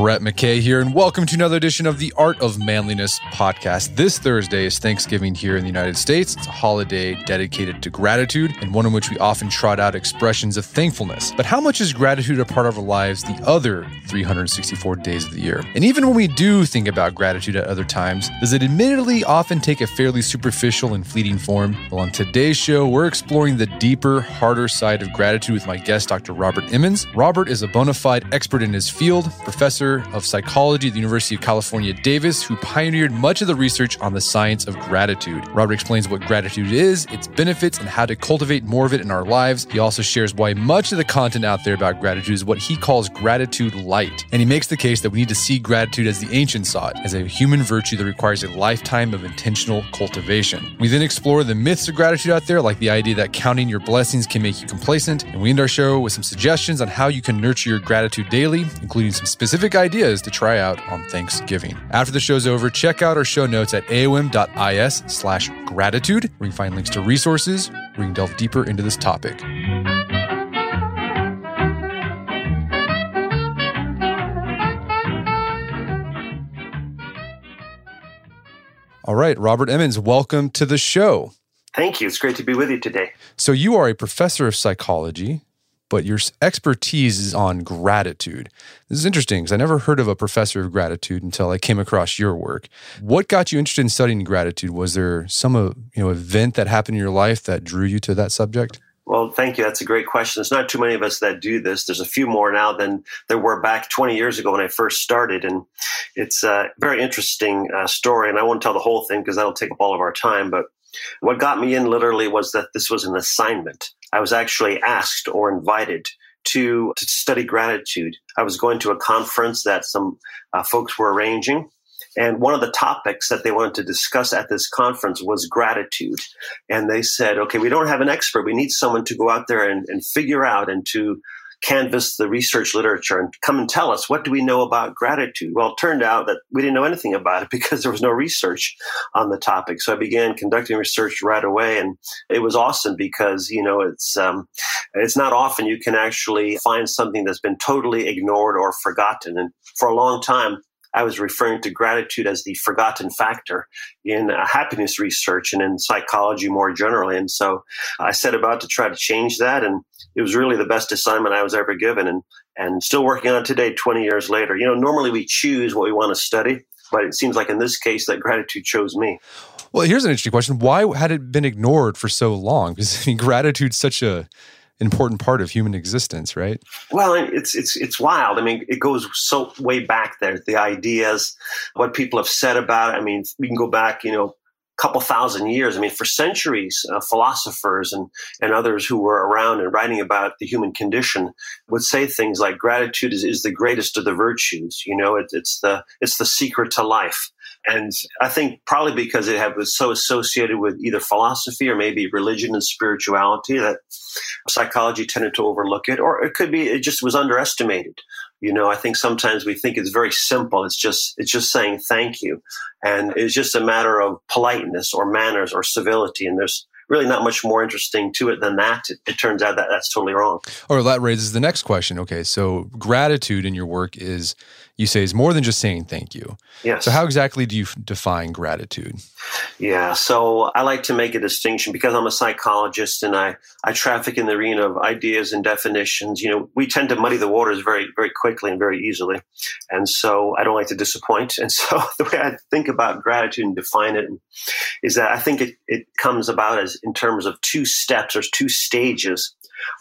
Brett McKay here, and welcome to another edition of the Art of Manliness podcast. This Thursday is Thanksgiving here in the United States. It's a holiday dedicated to gratitude and one in which we often trot out expressions of thankfulness. But how much is gratitude a part of our lives the other 364 days of the year? And even when we do think about gratitude at other times, does it admittedly often take a fairly superficial and fleeting form? Well, on today's show, we're exploring the deeper, harder side of gratitude with my guest, Dr. Robert Emmons. Robert is a bona fide expert in his field, professor of psychology at the University of California, Davis, who pioneered much of the research on the science of gratitude. Robert explains what gratitude is, its benefits, and how to cultivate more of it in our lives. He also shares why much of the content out there about gratitude is what he calls gratitude lite. And he makes the case that we need to see gratitude as the ancients saw it, as a human virtue that requires a lifetime of intentional cultivation. We then explore the myths of gratitude out there, like the idea that counting your blessings can make you complacent. And we end our show with some suggestions on how you can nurture your gratitude daily, including some specific ideas to try out on Thanksgiving. After the show's over, check out our show notes at aom.is slash gratitude, where you can find links to resources where you can delve deeper into this topic. All right, Robert Emmons, welcome to the show. Thank you. It's great to be with you today. So, you are a professor of psychology, but your expertise is on gratitude. This is interesting because I never heard of a professor of gratitude until I came across your work. What got you interested in studying gratitude? Was there some uh, you know event that happened in your life that drew you to that subject? Well, thank you. That's a great question. There's not too many of us that do this. There's a few more now than there were back 20 years ago when I first started. And it's a very interesting uh, story. And I won't tell the whole thing because that'll take up all of our time. But what got me in literally was that this was an assignment. I was actually asked or invited to, to study gratitude. I was going to a conference that some uh, folks were arranging. And one of the topics that they wanted to discuss at this conference was gratitude. And they said, okay, we don't have an expert. We need someone to go out there and, and figure out and to canvass the research literature and come and tell us what do we know about gratitude? Well it turned out that we didn't know anything about it because there was no research on the topic. So i began conducting research right away and it was awesome because you know it's um, it's not often you can actually find something that's been totally ignored or forgotten. And for a long time I was referring to gratitude as the forgotten factor in uh, happiness research and in psychology more generally. And so I set about to try to change that. And it was really the best assignment I was ever given and, and still working on today, 20 years later. You know, normally we choose what we want to study, but it seems like in this case that gratitude chose me. Well, here's an interesting question. Why had it been ignored for so long? Because I mean, gratitude's such a important part of human existence, right? Well, it's it's it's wild. I mean, it goes so way back there. The ideas, what people have said about. It. I mean, we can go back, you know, couple thousand years. I mean, for centuries, uh, philosophers and, and others who were around and writing about the human condition would say things like gratitude is, is the greatest of the virtues. You know, it, it's the it's the secret to life. And I think probably because it had, was so associated with either philosophy or maybe religion and spirituality that psychology tended to overlook it, or it could be it just was underestimated. You know, I think sometimes we think it's very simple. It's just it's just saying thank you, and it's just a matter of politeness or manners or civility. And there's really not much more interesting to it than that. It, it turns out that that's totally wrong. Or that raises the next question. Okay, so gratitude in your work is you say is more than just saying thank you. Yes. So how exactly do you define gratitude? Yeah, so I like to make a distinction because I'm a psychologist and I, I traffic in the arena of ideas and definitions. You know, we tend to muddy the waters very, very quickly and very easily. And so I don't like to disappoint. And so the way I think about gratitude and define it is that I think it, it comes about as in terms of two steps or two stages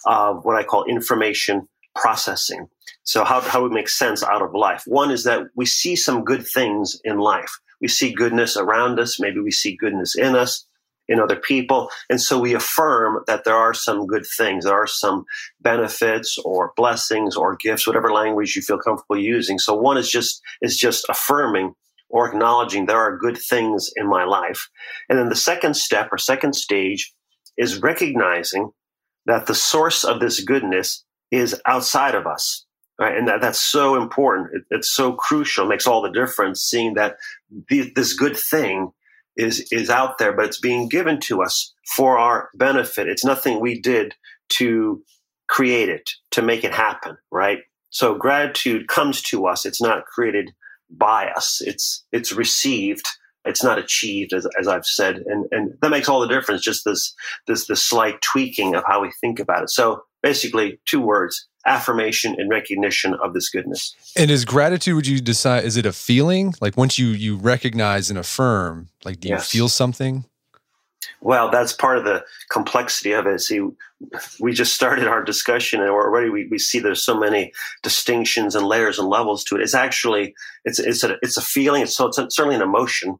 of what I call information processing. So how, how we make sense out of life. One is that we see some good things in life. We see goodness around us. Maybe we see goodness in us, in other people. And so we affirm that there are some good things. There are some benefits or blessings or gifts, whatever language you feel comfortable using. So one is just, is just affirming or acknowledging there are good things in my life. And then the second step or second stage is recognizing that the source of this goodness is outside of us. Right? And that, that's so important. It, it's so crucial. It makes all the difference seeing that the, this good thing is, is out there, but it's being given to us for our benefit. It's nothing we did to create it, to make it happen, right? So gratitude comes to us. It's not created by us. It's it's received. It's not achieved, as, as I've said, and and that makes all the difference. Just this this this slight tweaking of how we think about it. So basically, two words: affirmation and recognition of this goodness. And is gratitude? Would you decide? Is it a feeling? Like once you you recognize and affirm, like do you yes. feel something? Well, that's part of the complexity of it. See, we just started our discussion, and already we, we see there's so many distinctions and layers and levels to it. It's actually it's it's a it's a feeling. It's so it's certainly an emotion,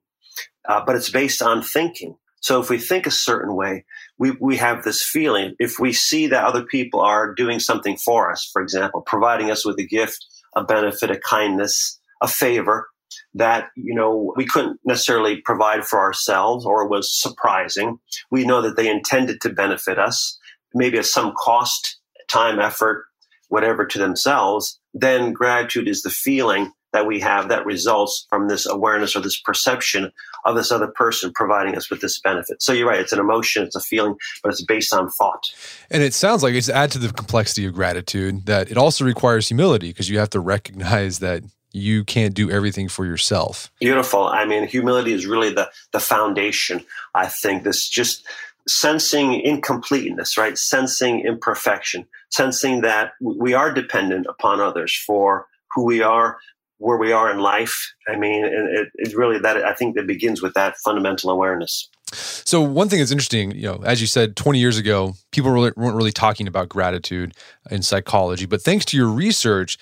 uh, but it's based on thinking. So if we think a certain way, we we have this feeling. If we see that other people are doing something for us, for example, providing us with a gift, a benefit, a kindness, a favor, that you know we couldn't necessarily provide for ourselves or was surprising we know that they intended to benefit us maybe at some cost time effort whatever to themselves then gratitude is the feeling that we have that results from this awareness or this perception of this other person providing us with this benefit. So you're right, it's an emotion, it's a feeling, but it's based on thought. And it sounds like it's add to the complexity of gratitude that it also requires humility because you have to recognize that you can't do everything for yourself. Beautiful. I mean, humility is really the the foundation. I think this just sensing incompleteness, right? Sensing imperfection, sensing that we are dependent upon others for who we are, where we are in life. I mean, it, it really that I think that begins with that fundamental awareness. So one thing that's interesting, you know, as you said, 20 years ago, people really, weren't really talking about gratitude in psychology, but thanks to your research,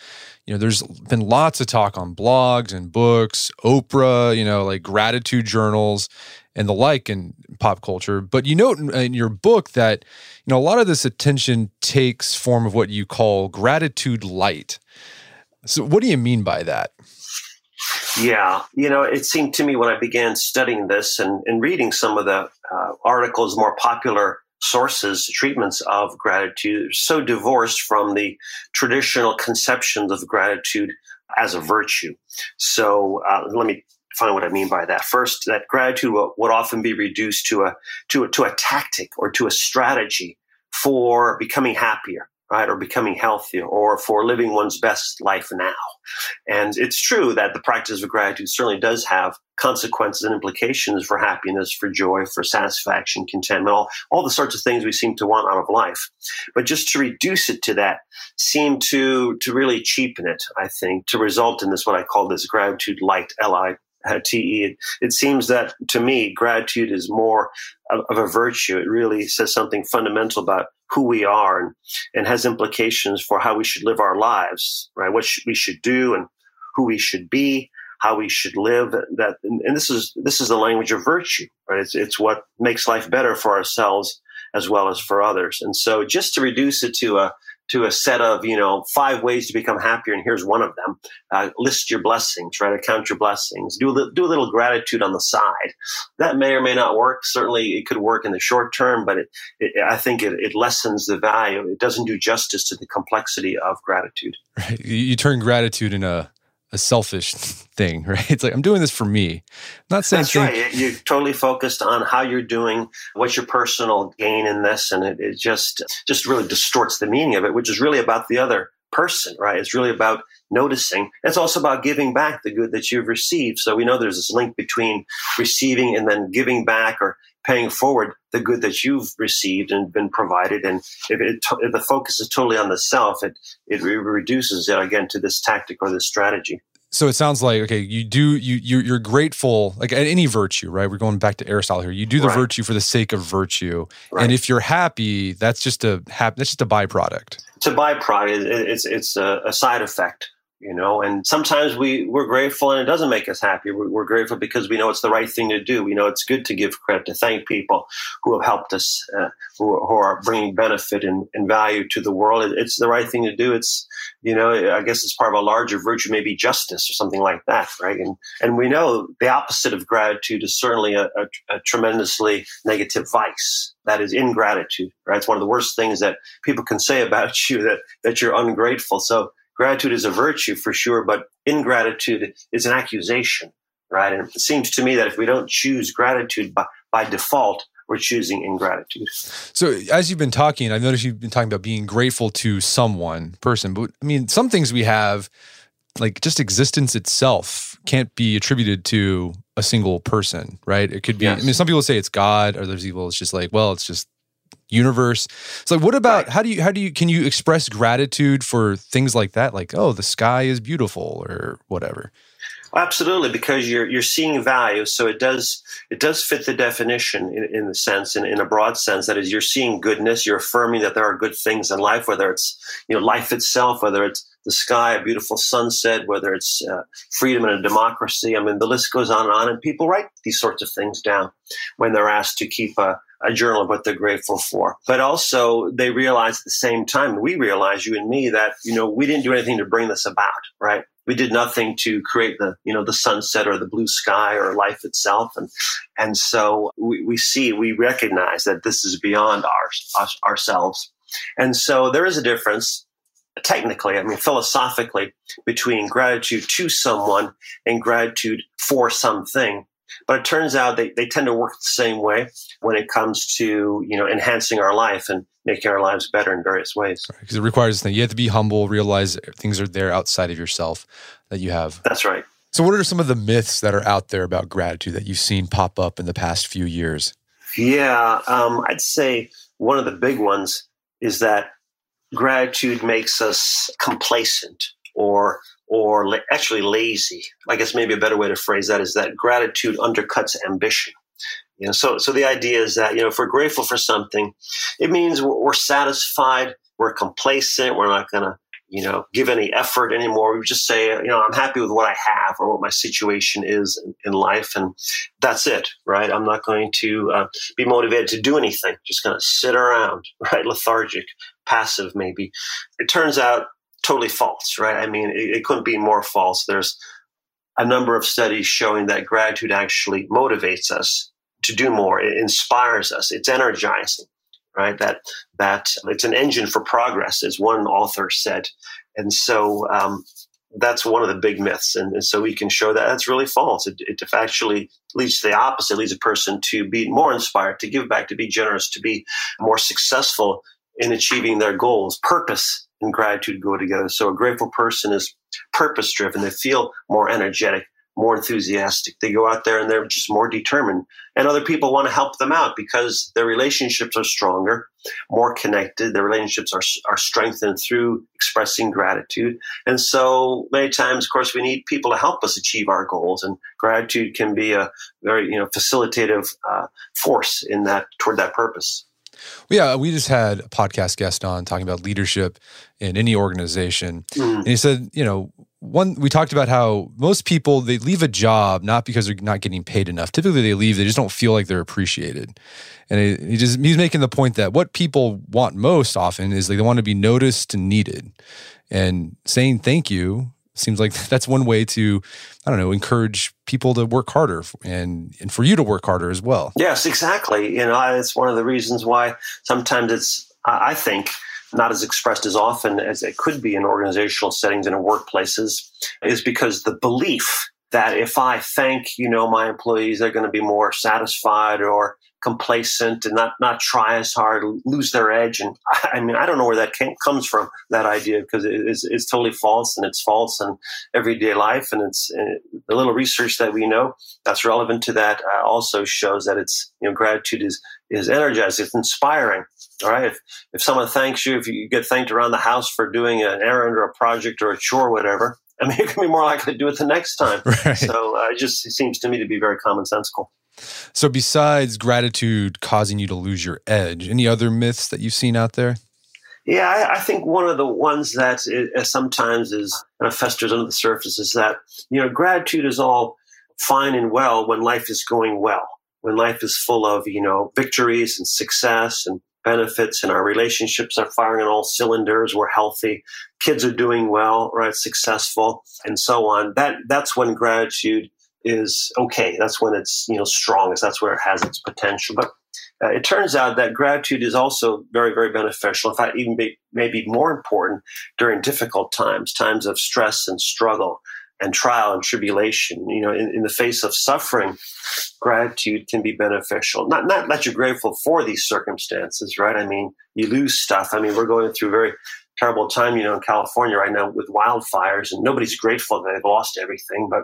you know, there's been lots of talk on blogs and books, Oprah, you know, like gratitude journals and the like in pop culture. But you note in, in your book that, you know, a lot of this attention takes form of what you call gratitude lite. So what do you mean by that? Yeah, you know, it seemed to me when I began studying this and, and reading some of the uh, articles, more popular sources, treatments of gratitude, so divorced from the traditional conceptions of gratitude as a virtue. So uh, let me find what I mean by that. First, that gratitude would often be reduced to a to a, to a tactic or to a strategy for becoming happier right, or becoming healthier, or for living one's best life now. And it's true that the practice of gratitude certainly does have consequences and implications for happiness, for joy, for satisfaction, contentment, all, all the sorts of things we seem to want out of life. But just to reduce it to that seemed to, to really cheapen it, I think, to result in this, what I call this gratitude lite, L-I TE. It, seems that to me, gratitude is more of, of, a virtue. It really says something fundamental about who we are and, and has implications for how we should live our lives, right? What sh- we should do and who we should be, how we should live. That and, and this is this is the language of virtue, right? It's it's what makes life better for ourselves as well as for others. And so, just to reduce it to a to a set of you know five ways to become happier and here's one of them. Uh, list your blessings try to count your blessings. Do a, do a little gratitude on the side. That may or may not work. Certainly it could work in the short term but it, it, i think it, it lessens the value. It doesn't do justice to the complexity of gratitude. Right you turn gratitude in a a selfish thing, right? It's like I'm doing this for me. I'm not saying that's right. You're totally focused on how you're doing, what's your personal gain in this, and it, it just just really distorts the meaning of it, which is really about the other person, right? It's really about noticing. It's also about giving back the good that you've received. So we know there's this link between receiving and then giving back or paying forward the good that you've received and been provided. And if, it, if the focus is totally on the self, it, it reduces it again to this tactic or this strategy. So it sounds like okay, you do you you're, you're grateful like at any virtue, right? We're going back to Aristotle here. You do the right. virtue for the sake of virtue, right. and if you're happy, that's just a hap- that's just a byproduct. It's a byproduct. It's it's a, a side effect you know and sometimes we we're grateful and it doesn't make us happy. We're, we're, grateful because we know it's the right thing to do. We know it's good to give credit to thank people who have helped us uh, who, who, are bringing benefit and, and, value to the world. It, it's the right thing to do. It's you know i guess it's part of a larger virtue maybe justice or something like that right? And and we know the opposite of gratitude is certainly a, a, a tremendously negative vice. That is ingratitude right? It's one of the worst things that people can say about you that that you're ungrateful. So gratitude is a virtue for sure, but ingratitude is an accusation, right? And it seems to me that if we don't choose gratitude by, by default, we're choosing ingratitude. So, as you've been talking, I've noticed you've been talking about being grateful to someone, person. But I mean, some things we have, like just existence itself, can't be attributed to a single person, right? It could be. Yes. I mean, some people say it's God, or there's people. It's just like, well, it's just universe. So, what about right. how do you how do you can you express gratitude for things like that? Like, oh, the sky is beautiful, or whatever. Absolutely, because you're you're seeing value, so it does it does fit the definition in, in the sense, in, in a broad sense, that is you're seeing goodness, you're affirming that there are good things in life, whether it's you know life itself, whether it's the sky, a beautiful sunset, whether it's uh, freedom and a democracy. I mean, the list goes on and on, and people write these sorts of things down when they're asked to keep a, a journal of what they're grateful for. But also, they realize at the same time, we realize, you and me, that you know we didn't do anything to bring this about, right? we did nothing to create the you know the sunset or the blue sky or life itself and and so we, we see we recognize that this is beyond our, us, ourselves and so there is a difference technically i mean philosophically between gratitude to someone and gratitude for something but it turns out they, they tend to work the same way when it comes to you know enhancing our life and making our lives better in various ways. Because right, it requires thing. You have to be humble, realize things are there outside of yourself that you have. That's right. So, what are some of the myths that are out there about gratitude that you've seen pop up in the past few years? Yeah, um, I'd say one of the big ones is that gratitude makes us complacent or or la- actually lazy. I guess maybe a better way to phrase that is that gratitude undercuts ambition. You know, so so the idea is that you know if we're grateful for something, it means we're, we're satisfied, we're complacent, we're not going to you know give any effort anymore. We just say you know I'm happy with what I have or what my situation is in, in life, and that's it, right? I'm not going to uh, be motivated to do anything. Just going to sit around, right? Lethargic, passive, maybe. It turns out totally false, right? I mean, it, it couldn't be more false. There's a number of studies showing that gratitude actually motivates us to do more. It inspires us. It's energizing, right? That that it's an engine for progress, as one author said. And so um, that's one of the big myths. And, and, so we can show that that's really false. It, it actually leads to the opposite. It leads a person to be more inspired, to give back, to be generous, to be more successful in achieving their goals. Purpose and gratitude go together. So a grateful person is purpose driven. They feel more energetic, more enthusiastic. They go out there and they're just more determined. And other people want to help them out because their relationships are stronger, more connected. Their relationships are, are strengthened through expressing gratitude. And so many times, of course, we need people to help us achieve our goals. And gratitude can be a very, you know, facilitative uh, force in that toward that purpose. Well, yeah, we just had a podcast guest on talking about leadership in any organization. Mm. And he said, you know, one we talked about how most people they leave a job not because they're not getting paid enough. Typically they leave, they just don't feel like they're appreciated. And he, he just he's making the point that what people want most often is like they want to be noticed and needed. And saying thank you seems like that's one way to i don't know encourage people to work harder and and for you to work harder as well. Yes exactly. You know it's one of the reasons why sometimes it's i think not as expressed as often as it could be in organizational settings and in workplaces is because the belief that if I thank, you know, my employees, they're going to be more satisfied or complacent and not, not try as hard, lose their edge. And I mean, I don't know where that came, comes from, that idea, because it is, it's totally false and it's false in everyday life. And it's uh, the little research that we know that's relevant to that uh, also shows that it's, you know, gratitude is, is energizing, it's inspiring. All right. If, if someone thanks you, if you get thanked around the house for doing an errand or a project or a chore, or whatever, I mean, you're going to be more likely to do it the next time. Right. So uh, it just it seems to me to be very commonsensical. So, besides gratitude causing you to lose your edge, any other myths that you've seen out there? Yeah, I, I think one of the ones that sometimes is kind of festers under the surface is that you know gratitude is all fine and well when life is going well, when life is full of you know victories and success and benefits and our relationships are firing on all cylinders. We're healthy. Kids are doing well, right? Successful and so on. That, that's when gratitude is okay. That's when it's, you know, strongest. That's where it has its potential. But uh, it turns out that gratitude is also very, very beneficial. In fact, even be, maybe more important during difficult times, times of stress and struggle. and trial and tribulation, you know, in, in the face of suffering, gratitude can be beneficial. Not, not that you're grateful for these circumstances, right? I mean, you lose stuff. I mean, we're going through very terrible time, you know, in California right now with wildfires, and nobody's grateful that they've lost everything. But,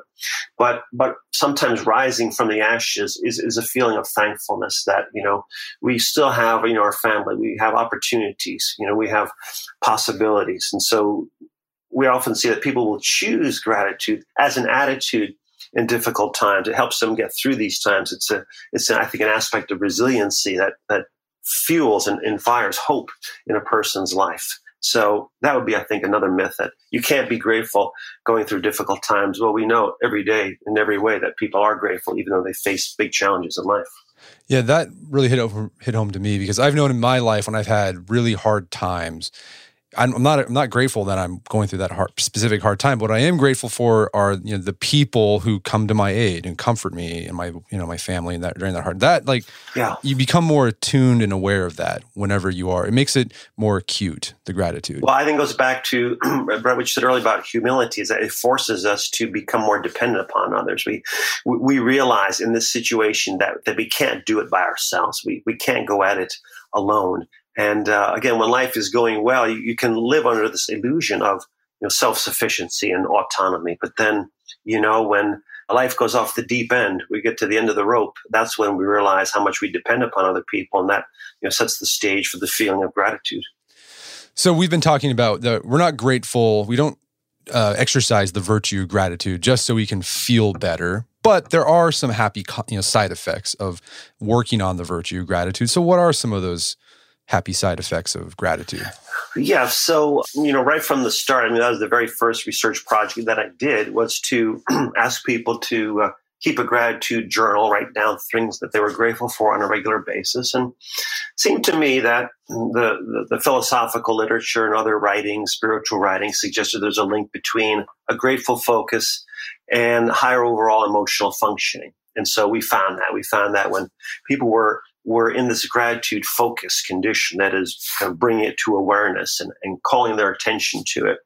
but, but sometimes rising from the ashes is, is a feeling of thankfulness that you know we still have, you know, our family, we have opportunities, you know, we have possibilities, and so we often see that people will choose gratitude as an attitude in difficult times. It helps them get through these times. It's a, it's I think an aspect of resiliency that that fuels and, and fires hope in a person's life. So that would be, I think, another myth that you can't be grateful going through difficult times. Well, we know every day in every way that people are grateful, even though they face big challenges in life. Yeah, that really hit home, hit home to me because I've known in my life when I've had really hard times I'm not I'm not grateful that I'm going through that hard, specific hard time. But what I am grateful for are you know the people who come to my aid and comfort me and my you know my family and that during that hard that like yeah you become more attuned and aware of that whenever you are. It makes it more acute the gratitude. Well, I think it goes back to Brett, what you said earlier about humility is that it forces us to become more dependent upon others. We we realize in this situation that that we can't do it by ourselves. We we can't go at it alone and uh, again, when life is going well, you, you, can live under this illusion of you know, self sufficiency and autonomy. But then, you know, when life goes off the deep end, we get to the end of the rope. That's when we realize how much we depend upon other people, and that you know sets the stage for the feeling of gratitude. So we've been talking about that we're not grateful. We don't uh, exercise the virtue of gratitude just so we can feel better. But there are some happy you know, side effects of working on the virtue of gratitude. So what are some of those happy side effects of gratitude? Yeah, so you know, right from the start, I mean, that was the very first research project that I did was to ask people to uh, keep a gratitude journal, write down things that they were grateful for on a regular basis, and seemed to me that the, the, the philosophical literature and other writing, spiritual writing, suggested there's a link between a grateful focus and higher overall emotional functioning. And so we found that we found that when people were were in this gratitude focus condition that is kind of bringing it to awareness and, and calling their attention to it.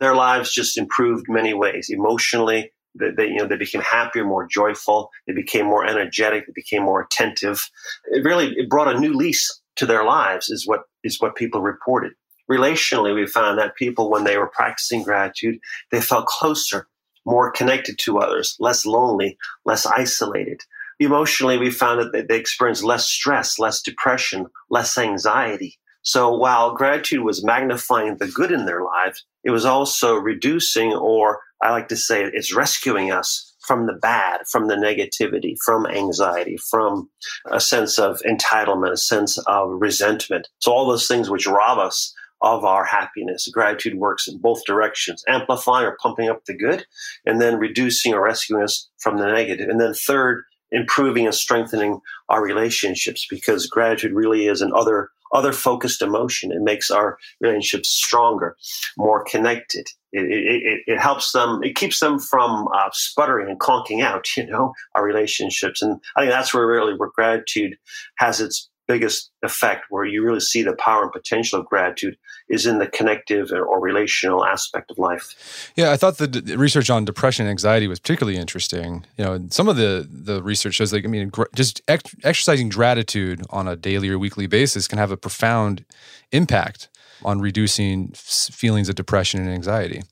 Their lives just improved many ways emotionally. They, they, you know, they became happier, more joyful. They became more energetic. They became more attentive. It really it brought a new lease to their lives, is what is what people reported. Relationally, we found that people, when they were practicing gratitude, they felt closer, more connected to others, less lonely, less isolated emotionally, we found that they experienced less stress, less depression, less anxiety. So while gratitude was magnifying the good in their lives, it was also reducing, or I like to say, it's rescuing us from the bad, from the negativity, from anxiety, from a sense of entitlement, a sense of resentment. So all those things which rob us of our happiness. Gratitude works in both directions, amplifying or pumping up the good, and then reducing or rescuing us from the negative. And then third, improving and strengthening our relationships because gratitude really is an other other focused emotion. It makes our relationships stronger, more connected. It, it, it helps them, it keeps them from uh, sputtering and conking out, you know, our relationships. And I think that's where really where gratitude has its biggest effect where you really see the power and potential of gratitude is in the connective or relational aspect of life. Yeah, I thought the d- research on depression and anxiety was particularly interesting. You know, some of the the research shows like I mean gr- just ex- exercising gratitude on a daily or weekly basis can have a profound impact on reducing feelings of depression and anxiety.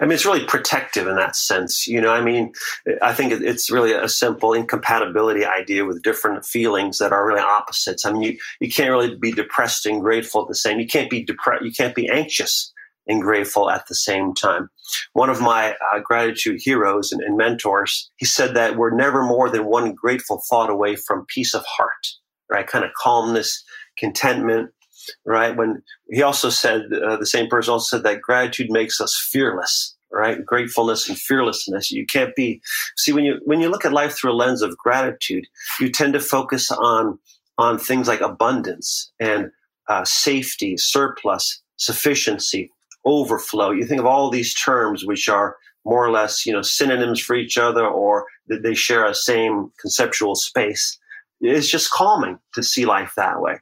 I mean, it's really protective in that sense. You know, I mean, I think it's really a simple incompatibility idea with different feelings that are really opposites. I mean, you, you can't really be depressed and grateful at the same. You can't be depressed. You can't be anxious and grateful at the same time. One of my uh, gratitude heroes and, and mentors, he said that we're never more than one grateful thought away from peace of heart, right? Kind of calmness, contentment, right? When he also said, uh, the same person also said that gratitude makes us fearless, right? Gratefulness and fearlessness. You can't be, see, when you, when you look at life through a lens of gratitude, you tend to focus on, on things like abundance and uh, safety, surplus, sufficiency, overflow. You think of all these terms which are more or less, you know, synonyms for each other or that they share a same conceptual space. It's just calming to see life that way.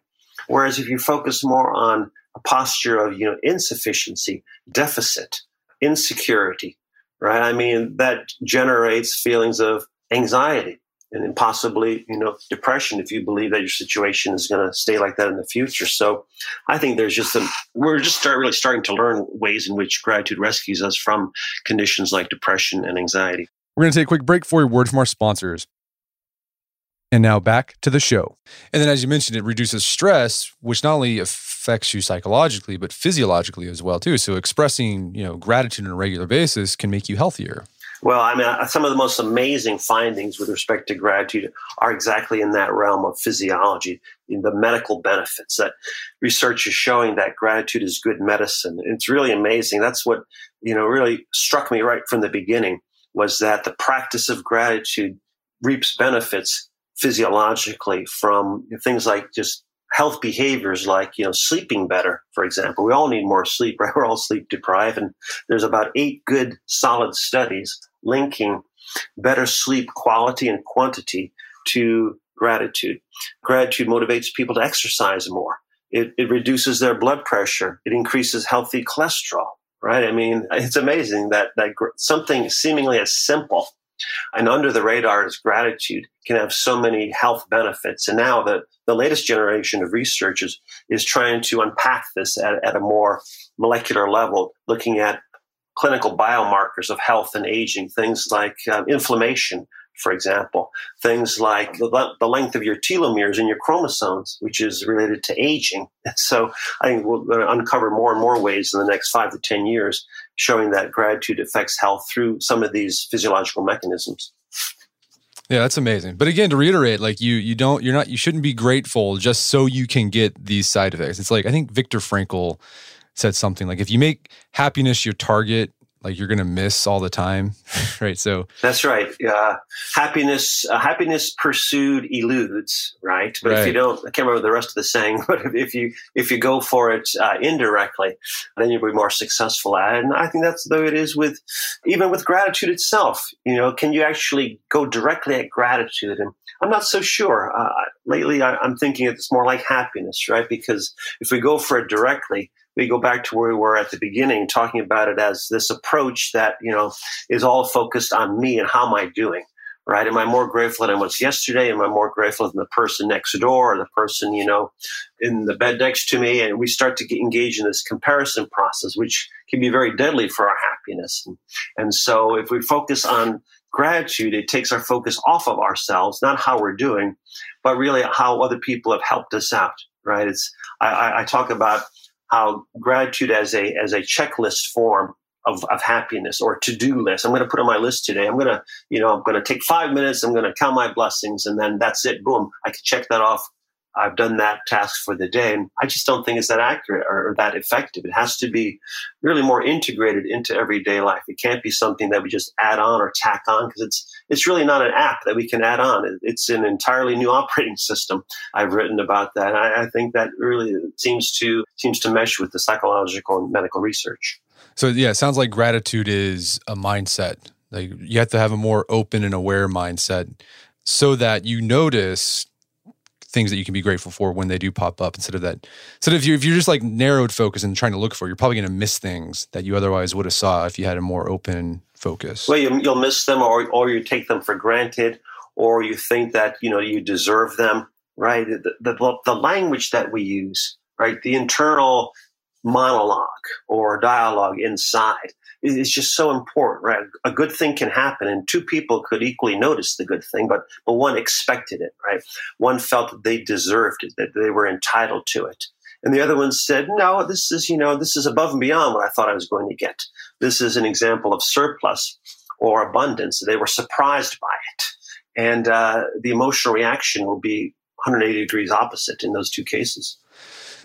Whereas if you focus more on a posture of you know insufficiency, deficit, insecurity, right? I mean, that generates feelings of anxiety and possibly, you know, depression if you believe that your situation is going to stay like that in the future. So I think there's just some, we're just start really starting to learn ways in which gratitude rescues us from conditions like depression and anxiety. We're going to take a quick break for a word from our sponsors. And now back to the show. And then, as you mentioned, it reduces stress, which not only affects you psychologically, but physiologically as well, too. So expressing, you know, gratitude on a regular basis can make you healthier. Well, I mean, uh, some of the most amazing findings with respect to gratitude are exactly in that realm of physiology, in the medical benefits. That research is showing that gratitude is good medicine. It's really amazing. That's what you know really struck me right from the beginning was that the practice of gratitude reaps benefits physiologically from things like just health behaviors like you know sleeping better for example. We all need more sleep right? We're all sleep deprived. And there's about eight good solid studies linking better sleep quality and quantity to gratitude. Gratitude motivates people to exercise more. It, it reduces their blood pressure. It increases healthy cholesterol right? I mean it's amazing that that something seemingly as simple and under the radar is gratitude can have so many health benefits. And now the, the latest generation of researchers is trying to unpack this at, at a more molecular level, looking at clinical biomarkers of health and aging, things like um, inflammation, for example, things like the, the, length of your telomeres and your chromosomes, which is related to aging. So I think to uncover more and more ways in the next five to 10 years showing that gratitude affects health through some of these physiological mechanisms. Yeah, that's amazing. But again, to reiterate, like you, you don't, you're not, you shouldn't be grateful just so you can get these side effects. It's like I think Viktor Frankl said something like if you make happiness your target, like you're going to miss all the time, right? So that's right. Uh, happiness, uh, happiness pursued eludes, right? But right. if you don't, I can't remember the rest of the saying. But if you if you go for it uh, indirectly, then you'll be more successful at it. And I think that's the way it is with even with gratitude itself. You know, can you actually go directly at gratitude? And I'm not so sure. Uh, lately, I, I'm thinking it's more like happiness, right? Because if we go for it directly, we go back to where we were at the beginning, talking about it as this approach that, you know, is all focused on me and how am I doing? Right? Am I more grateful than I was yesterday? Am I more grateful than the person next door or the person, you know, in the bed next to me? And we start to get engaged in this comparison process, which can be very deadly for our happiness. And, and so if we focus on gratitude, it takes our focus off of ourselves, not how we're doing, but really how other people have helped us out. Right? It's I, I talk about how gratitude as a as a checklist form of, of happiness or to-do list. I'm going to put on my list today. I'm going to, you know, I'm going to take five minutes. I'm going to count my blessings and then that's it. Boom. I can check that off I've done that task for the day. And I just don't think it's that accurate or, that effective. It has to be really more integrated into everyday life. It can't be something that we just add on or tack on because it's, it's really not an app that we can add on. It's an entirely new operating system. I've written about that. I, I think that really seems to, seems to mesh with the psychological and medical research. So yeah, it sounds like gratitude is a mindset. Like you have to have a more open and aware mindset so that you notice things that you can be grateful for when they do pop up instead of that instead of you if you're just like narrowed focus and trying to look for you're probably going to miss things that you otherwise would have saw if you had a more open focus. Well you, will miss them or, or you take them for granted or you think that you know you deserve them right? The, the, the language that we use right? The internal monologue or dialogue inside is just so important, right? A good thing can happen, and two people could equally notice the good thing, but but one expected it, right? One felt that they deserved it, that they were entitled to it, and the other one said, "No, this is you know this is above and beyond what I thought I was going to get. This is an example of surplus or abundance." They were surprised by it, and uh, the emotional reaction will be 180 degrees opposite in those two cases.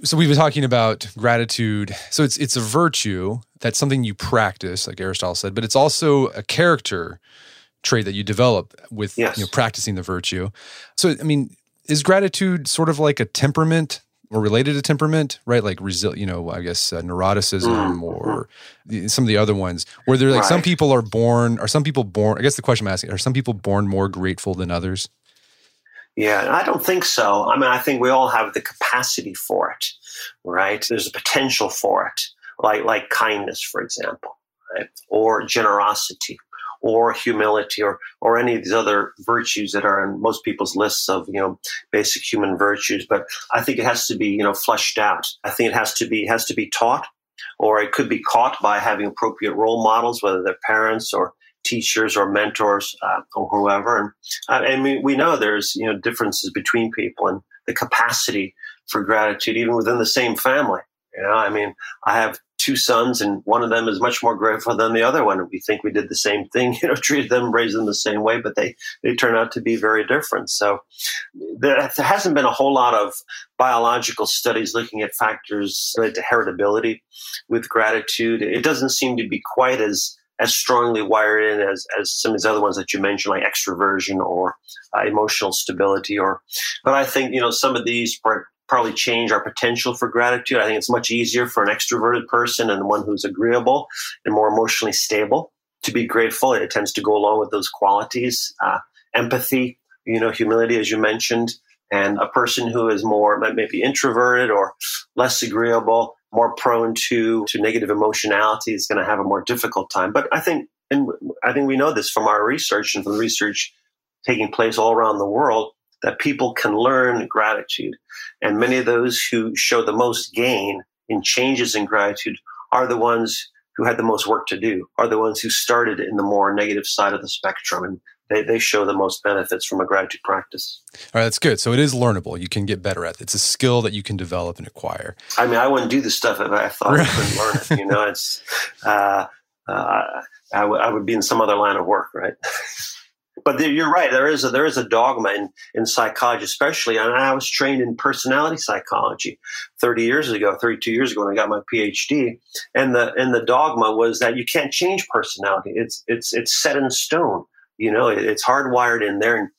So we've been talking about gratitude. So it's it's a virtue. That's something you practice, like Aristotle said, but it's also a character trait that you develop with yes. you know practicing the virtue. So I mean, is gratitude sort of like a temperament or related to temperament, right? Like resil- you know, I guess uh, neuroticism mm-hmm. or the, some of the other ones where they're like right. some people are born, are some people born? I guess the question I'm asking: Are some people born more grateful than others? Yeah, I don't think so. I mean, I think we all have the capacity for it, right? There's a potential for it, like like kindness, for example. right? or generosity or humility or or any of these other virtues that are in most people's lists of you know basic human virtues but i think it has to be you know fleshed out i think it has to be has to be taught or it could be caught by having appropriate role models whether they're parents or teachers or mentors uh, or whoever and uh, I mean, we know there's you know differences between people and the capacity for gratitude even within the same family you know i mean i have two sons, and one of them is much more grateful than the other one. We think we did the same thing, you know, treated them, raised them the same way, but they they turn out to be very different. So there hasn't been a whole lot of biological studies looking at factors related to heritability with gratitude. It doesn't seem to be quite as as strongly wired in as, as some of these other ones that you mentioned, like extroversion or uh, emotional stability. Or, but I think you know some of these probably change our potential for gratitude. I think it's much easier for an extroverted person and one who's agreeable and more emotionally stable to be grateful. It tends to go along with those qualities. Uh, empathy, you know, humility, as you mentioned, and a person who is more maybe introverted or less agreeable, more prone to to negative emotionality is going to have a more difficult time. But I think, and I think we know this from our research and from the research taking place all around the world that people can learn gratitude. And many of those who show the most gain in changes in gratitude are the ones who had the most work to do, are the ones who started in the more negative side of the spectrum. And they, they show the most benefits from a gratitude practice. All right, that's good. So it is learnable. You can get better at it. It's a skill that you can develop and acquire. I mean, I wouldn't do this stuff if I thought I couldn't learn it. You know, it's, uh, uh, I, w- I would be in some other line of work, right? but you're right. There is a there is a dogma in, in psychology, especially. And I was trained in personality psychology 30 years ago, 32 years ago, when I got my PhD. And the and the dogma was that you can't change personality. It's it's it's set in stone. You know, it, it's hardwired in there, and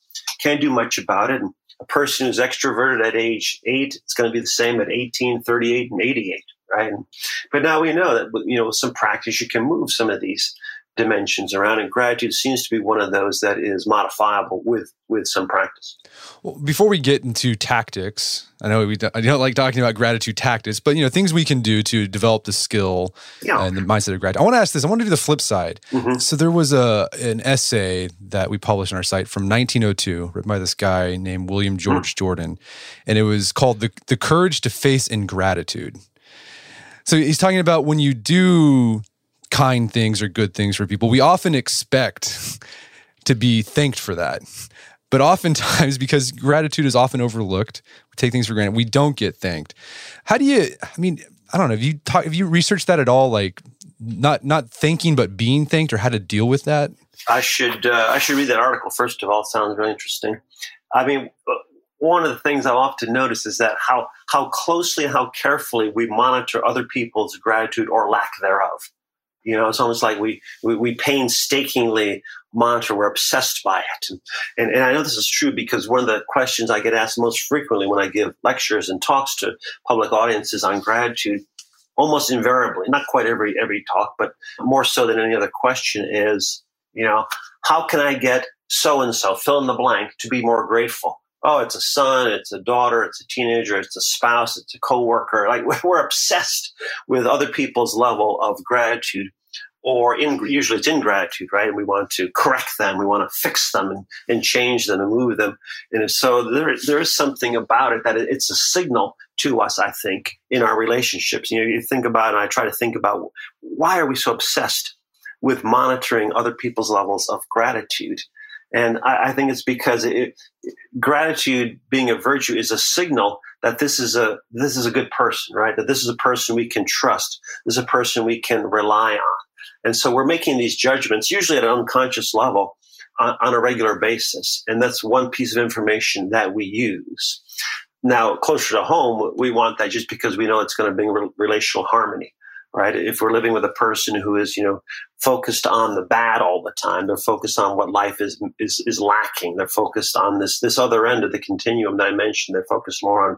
can't do much about it. And a person who's extroverted at age eight, it's going to be the same at 18, 38, and 88 right? But now we know that you know with some practice you can move some of these dimensions around and gratitude seems to be one of those that is modifiable with with some practice well, before we get into tactics i know we don't, I don't like talking about gratitude tactics but you know things we can do to develop the skill yeah. and the mindset of gratitude i want to ask this i want to do the flip side mm-hmm. so there was a an essay that we published on our site from 1902 written by this guy named william george mm-hmm. jordan and it was called the, the courage to face ingratitude so he's talking about when you do kind things or good things for people, we often expect to be thanked for that. But oftentimes, because gratitude is often overlooked, we take things for granted. We don't get thanked. How do you? I mean, I don't know. Have you talk, Have you researched that at all? Like, not not thanking, but being thanked, or how to deal with that? I should uh, I should read that article first of all. It sounds really interesting. I mean, one of the things I've often noticed is that how how closely, how carefully we monitor other people's gratitude or lack thereof. You know, it's almost like we, we, we painstakingly monitor, we're obsessed by it. And, and, and I know this is true because one of the questions I get asked most frequently when I give lectures and talks to public audiences on gratitude, almost invariably, not quite every, every talk, but more so than any other question is, you know, how can I get so and so, fill in the blank, to be more grateful? Oh, it's a son, it's a daughter, it's a teenager, it's a spouse, it's a coworker. Like we're obsessed with other people's level of gratitude or in, usually it's ingratitude, right? And we want to correct them, we want to fix them and, and change them and move them. And so there, there is something about it that it's a signal to us, I think, in our relationships. You know, you think about, and I try to think about why are we so obsessed with monitoring other people's levels of gratitude? And I, I think it's because it, gratitude being a virtue is a signal that this is a this is a good person, right? That this is a person we can trust. This is a person we can rely on. And so we're making these judgments, usually at an unconscious level, on, on a regular basis. And that's one piece of information that we use. Now, closer to home, we want that just because we know it's going to bring re- relational harmony right? If we're living with a person who is, you know, focused on the bad all the time, they're focused on what life is is is lacking. They're focused on this this other end of the continuum that I mentioned. They're focused more on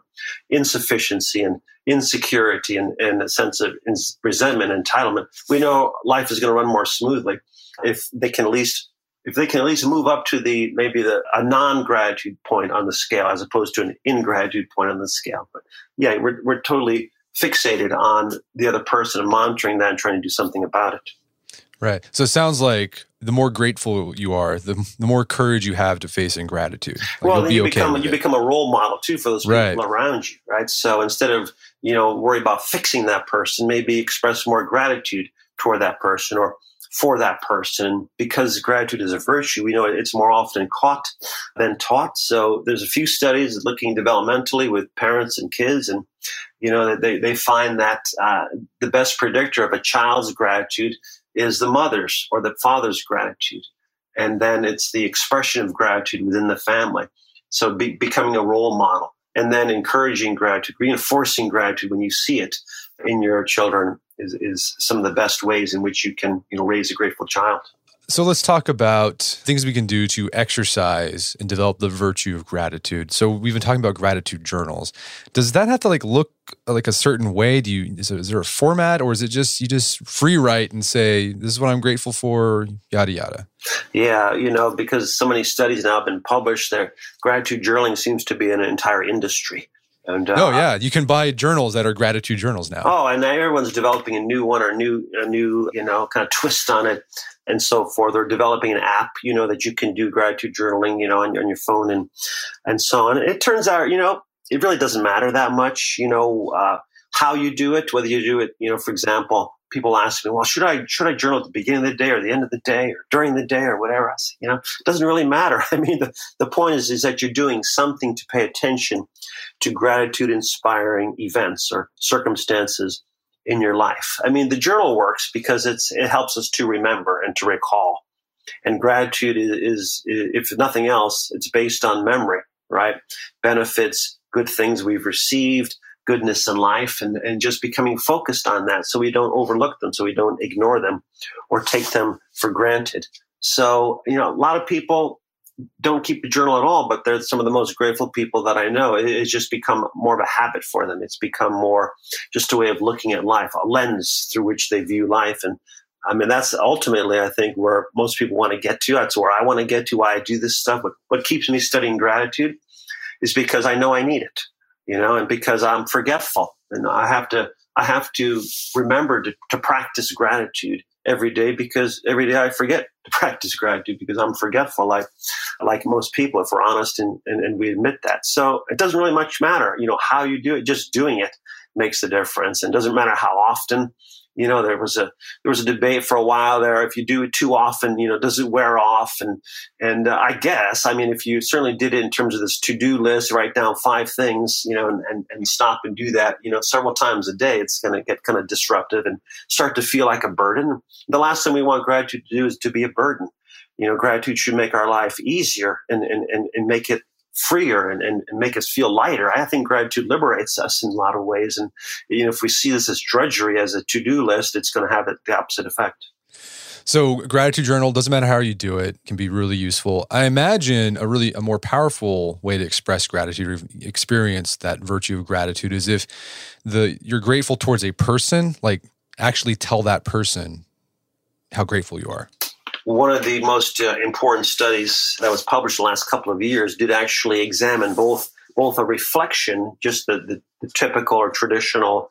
insufficiency and insecurity and, and a sense of resentment, entitlement. We know life is going to run more smoothly if they can at least if they can at least move up to the maybe the a non-gratitude point on the scale as opposed to an ingratitude point on the scale. But yeah, we're we're totally fixated on the other person and monitoring that and trying to do something about it. Right. So it sounds like the more grateful you are, the, the more courage you have to face ingratitude. Like well, you okay become you it. become a role model too for those people right. around you, right? So instead of you know worry about fixing that person, maybe express more gratitude toward that person or for that person. Because gratitude is a virtue, we know it's more often caught than taught. So there's a few studies looking developmentally with parents and kids, and you know they they find that uh, the best predictor of a child's gratitude is the mother's or the father's gratitude. And then it's the expression of gratitude within the family. So be, becoming a role model and then encouraging gratitude, reinforcing gratitude when you see it in your children is, is some of the best ways in which you can you know, raise a grateful child. So let's talk about things we can do to exercise and develop the virtue of gratitude. So we've been talking about gratitude journals. Does that have to like look like a certain way? Do you is, there a format or is it just you just free write and say this is what I'm grateful for, yada yada? Yeah, you know, because so many studies now have been published, there gratitude journaling seems to be an entire industry. And, uh, oh yeah, you can buy journals that are gratitude journals now. Oh, and everyone's developing a new one or new a new you know kind of twist on it and so forth. They're developing an app, you know, that you can do gratitude journaling, you know, on, on your phone and and so on. It turns out, you know, it really doesn't matter that much, you know, uh, how you do it, whether you do it, you know, for example, people ask me, well, should I should I journal at the beginning of the day or the end of the day or during the day or whatever? I say, you know, it doesn't really matter. I mean, the, the point is is that you're doing something to pay attention to gratitude inspiring events or circumstances in your life. I mean, the journal works because it's it helps us to remember and to recall. And gratitude is, is if nothing else, it's based on memory, right? Benefits, good things we've received, goodness in life, and, and just becoming focused on that so we don't overlook them, so we don't ignore them or take them for granted. So, you know, a lot of people don't keep a journal at all, but they're some of the most grateful people that I know. It's just become more of a habit for them. It's become more just a way of looking at life, a lens through which they view life. And I mean, that's ultimately, I think, where most people want to get to. That's where I want to get to, why I do this stuff. But what keeps me studying gratitude is because I know I need it, you know, and because I'm forgetful. And I have to, I have to remember to, to practice gratitude every day because every day I forget to practice gratitude because I'm forgetful, like like most people, if we're honest and, and, and we admit that. So it doesn't really much matter, you know, how you do it. Just doing it makes the difference, and doesn't matter how often you know there was a there was a debate for a while there if you do it too often you know does it wear off? And and uh, i guess i mean if you certainly did it in terms of this to-do list write down five things you know and, and, and stop and do that you know several times a day it's going to get kind of disruptive and start to feel like a burden. The last thing we want gratitude to do is to be a burden. You know gratitude should make our life easier and and, and, and make it freer and, and, and, make us feel lighter. I think gratitude liberates us in a lot of ways. And you know, if we see this as drudgery, as a to-do list, it's going to have the opposite effect. So gratitude journal doesn't matter how you do it can be really useful. I imagine a really a more powerful way to express gratitude or experience that virtue of gratitude is if the you're grateful towards a person, like actually tell that person how grateful you are one of the most uh, important studies that was published the last couple of years did actually examine both both a reflection, just the, the, the typical or traditional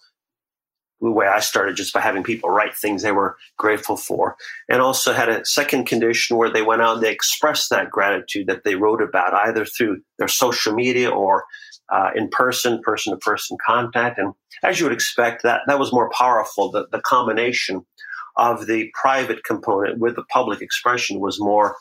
way I started just by having people write things they were grateful for. And also had a second condition where they went out and they expressed that gratitude that they wrote about either through their social media or uh, in person, person to person contact. And as you would expect, that, that was more powerful, the, the combination of the private component with the public expression was more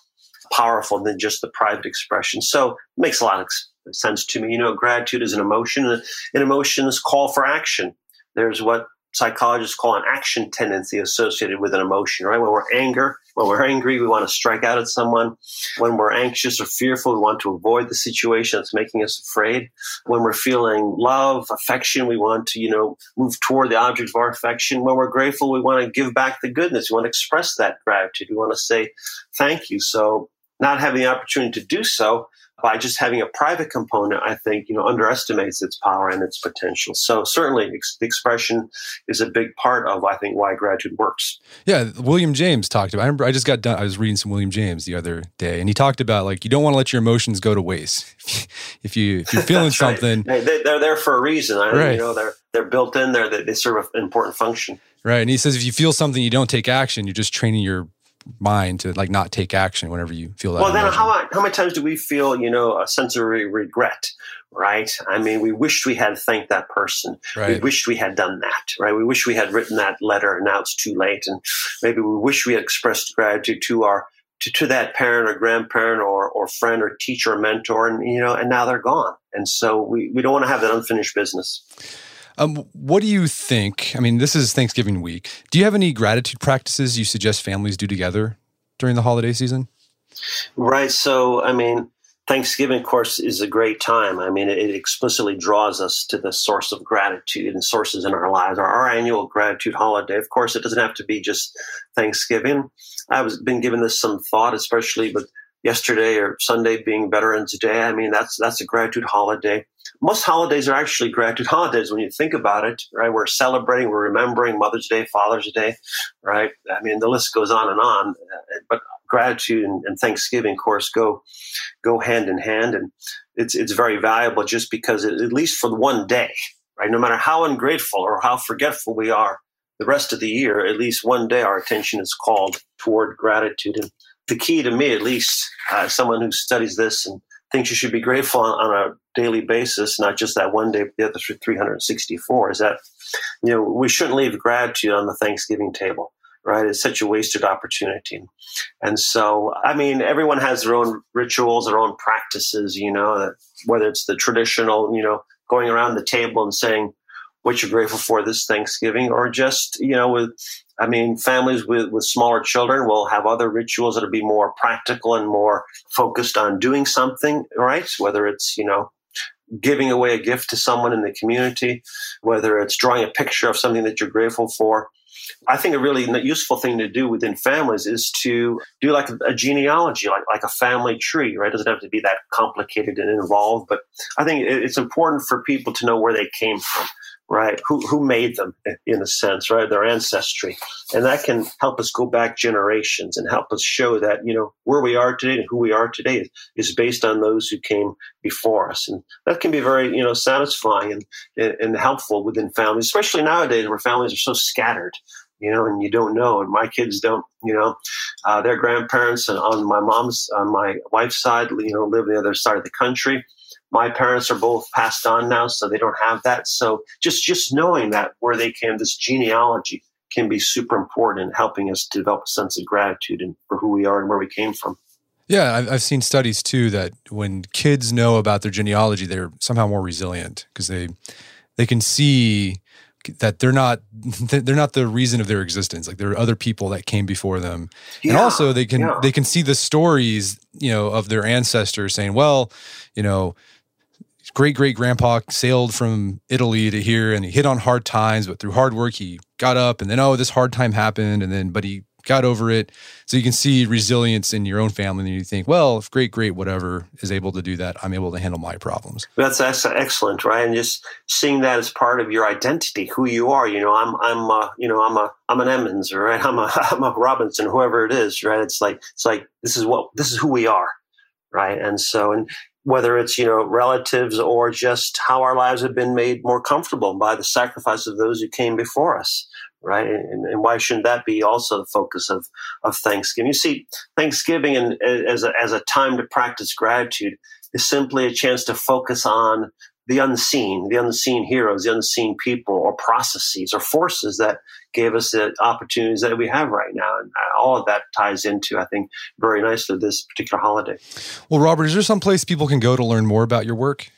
powerful than just the private expression. So it makes a lot of sense to me. You know, gratitude is an emotion. An emotion is call for action. There's what psychologists call an action tendency associated with an emotion, right? When we're anger, when we're angry, we want to strike out at someone. When we're anxious or fearful, we want to avoid the situation that's making us afraid. When we're feeling love, affection, we want to, you know, move toward the object of our affection. When we're grateful, we want to give back the goodness. We want to express that gratitude. We want to say thank you. So not having the opportunity to do so by just having a private component, I think, you know, underestimates its power and its potential. So certainly ex- the expression is a big part of, I think, why gratitude works. Yeah. William James talked about, I remember I just got done, I was reading some William James the other day and he talked about like, you don't want to let your emotions go to waste. if you, if you're feeling something, right. they, are there for a reason. I, right. You know, they're, they're built in there. They, they serve an important function. Right. And he says if you feel something, you don't take action, you're just training your mind to like not take action whenever you feel that. Well, then how, how many times do we feel, you know, a sense of regret, right? I mean, we wished we had thanked that person. Right. We wished we had done that, right? We wish we had written that letter and now it's too late. And maybe we wish we had expressed gratitude to our, to, to that parent or grandparent or, or friend or teacher or mentor and, you know, and now they're gone. And so we, we don't want to have that unfinished business. Um, what do you think? I mean, this is Thanksgiving week. Do you have any gratitude practices you suggest families do together during the holiday season? Right. So, I mean, Thanksgiving, of course, is a great time. I mean, it explicitly draws us to the source of gratitude and sources in our lives. Our, our annual gratitude holiday, of course, it doesn't have to be just Thanksgiving. I've been given this some thought, especially with yesterday or Sunday being Veterans Day. I mean, that's that's a gratitude holiday most holidays are actually gratitude holidays when you think about it, right? We're celebrating, we're remembering Mother's Day, Father's Day, right? I mean, the list goes on and on. But gratitude and, and Thanksgiving, of course, go go hand in hand, and it's it's very valuable just because it, at least for one day, right? No matter how ungrateful or how forgetful we are, the rest of the year, at least one day, our attention is called toward gratitude. And the key to me, at least, uh, someone who studies this and thinks you should be grateful on, on, a daily basis, not just that one day, but the other 364, is that, you know, we shouldn't leave gratitude on the Thanksgiving table, right? It's such a wasted opportunity. And so, I mean, everyone has their own rituals, their own practices, you know, whether it's the traditional, you know, going around the table and saying, what you're grateful for this Thanksgiving, or just, you know, with I mean, families with, with smaller children will have other rituals that'll be more practical and more focused on doing something, right? Whether it's, you know, giving away a gift to someone in the community, whether it's drawing a picture of something that you're grateful for. I think a really useful thing to do within families is to do like a genealogy, like, like a family tree, right? It doesn't have to be that complicated and involved, but I think it's important for people to know where they came from right? Who, who made them in a sense, right? Their ancestry. And that can help us go back generations and help us show that, you know, where we are today and who we are today is based on those who came before us. And that can be very, you know, satisfying and, and helpful within families, especially nowadays where families are so scattered you know, and you don't know. And my kids don't, you know, uh, their grandparents and on my mom's, on my wife's side, you know, live the other side of the country my parents are both passed on now, so they don't have that. So just just knowing that where they came, this genealogy can be super important in helping us develop a sense of gratitude and for who we are and where we came from. Yeah, I've, I've seen studies too that when kids know about their genealogy, they're somehow more resilient because they they can see that they're not they're not the reason of their existence like there are other people that came before them yeah, and also they can yeah. they can see the stories you know of their ancestors saying well you know great great grandpa sailed from Italy to here and he hit on hard times, but through hard work he got up and then oh this hard time happened and then but he got over it. So you can see resilience in your own family and you think, well, if great great whatever is able to do that, I'm able to handle my problems. That's, that's excellent, right? And just seeing that as part of your identity, who you are. You know, I'm I'm uh, you know I'm a I'm an Emmons, right? I'm a I'm a Robinson, whoever it is, right? It's like it's like this is what this is who we are right? And so, and whether it's you know relatives or just how our lives have been made more comfortable by the sacrifice of those who came before us right? And, and why shouldn't that be also the focus of of thanksgiving? You see thanksgiving and as a, as a time to practice gratitude is simply a chance to focus on the unseen, the unseen heroes, the unseen people or processes or forces that gave us the opportunities that we have right now. And uh, all of that ties into, I think, very nicely this particular holiday. Well, Robert, is there some place people can go to learn more about your work?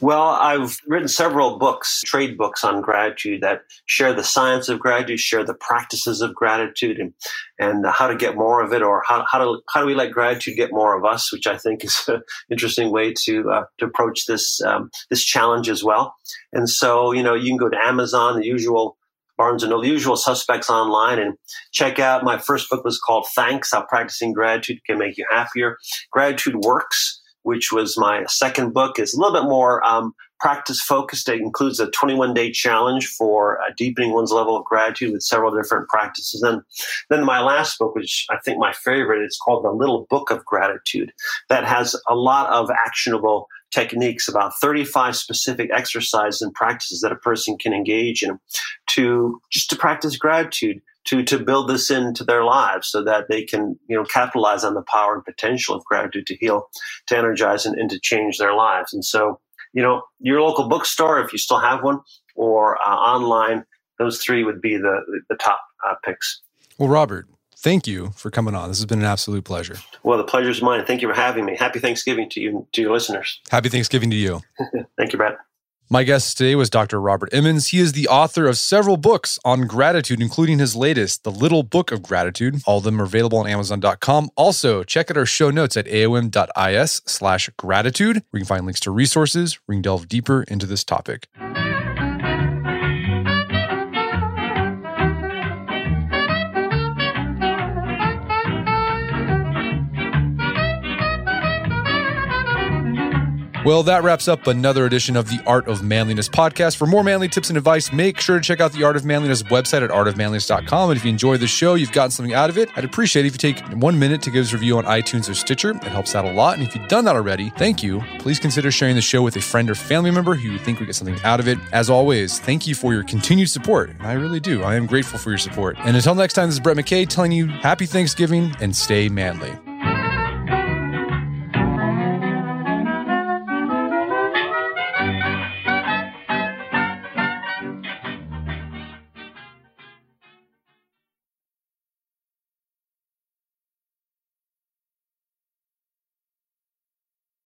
Well, I've written several books, trade books on gratitude that share the science of gratitude, share the practices of gratitude, and and how to get more of it, or how how do how do we let gratitude get more of us, which I think is an interesting way to uh, to approach this um, this challenge as well. And so, you know, you can go to Amazon, the usual Barnes and Noble, the usual suspects online, and check out my first book was called Thanks: How Practicing Gratitude Can Make You Happier. Gratitude works which was my second book, is a little bit more um, practice focused. It includes a 21 day challenge for uh, deepening one's level of gratitude with several different practices. And then my last book, which I think my favorite, is called The Little Book of Gratitude, that has a lot of actionable techniques, about 35 specific exercises and practices that a person can engage in to just to practice gratitude, to, to build this into their lives so that they can, you know, capitalize on the power and potential of gratitude to heal, to energize and, and to change their lives. And so, you know, your local bookstore, if you still have one, or uh, online, those three would be the, the top uh, picks. Well, Robert, thank you for coming on. This has been an absolute pleasure. Well, the pleasure is mine. Thank you for having me. Happy Thanksgiving to you, to your listeners. Happy Thanksgiving to you. Thank you, Brad. My guest today was Dr. Robert Emmons. He is the author of several books on gratitude, including his latest, The Little Book of Gratitude. All of them are available on Amazon.com. Also, check out our show notes at aom.is slash gratitude, where you can find links to resources where you can delve deeper into this topic. Well, that wraps up another edition of the Art of Manliness podcast. For more manly tips and advice, make sure to check out the Art of Manliness website at artofmanliness.com. And if you enjoyed the show, you've gotten something out of it, I'd appreciate it if you take one minute to give us a review on iTunes or Stitcher. It helps out a lot. And if you've done that already, thank you. Please consider sharing the show with a friend or family member who you think would get something out of it. As always, thank you for your continued support. And I really do. I am grateful for your support. And until next time, this is Brett McKay telling you happy Thanksgiving and stay manly.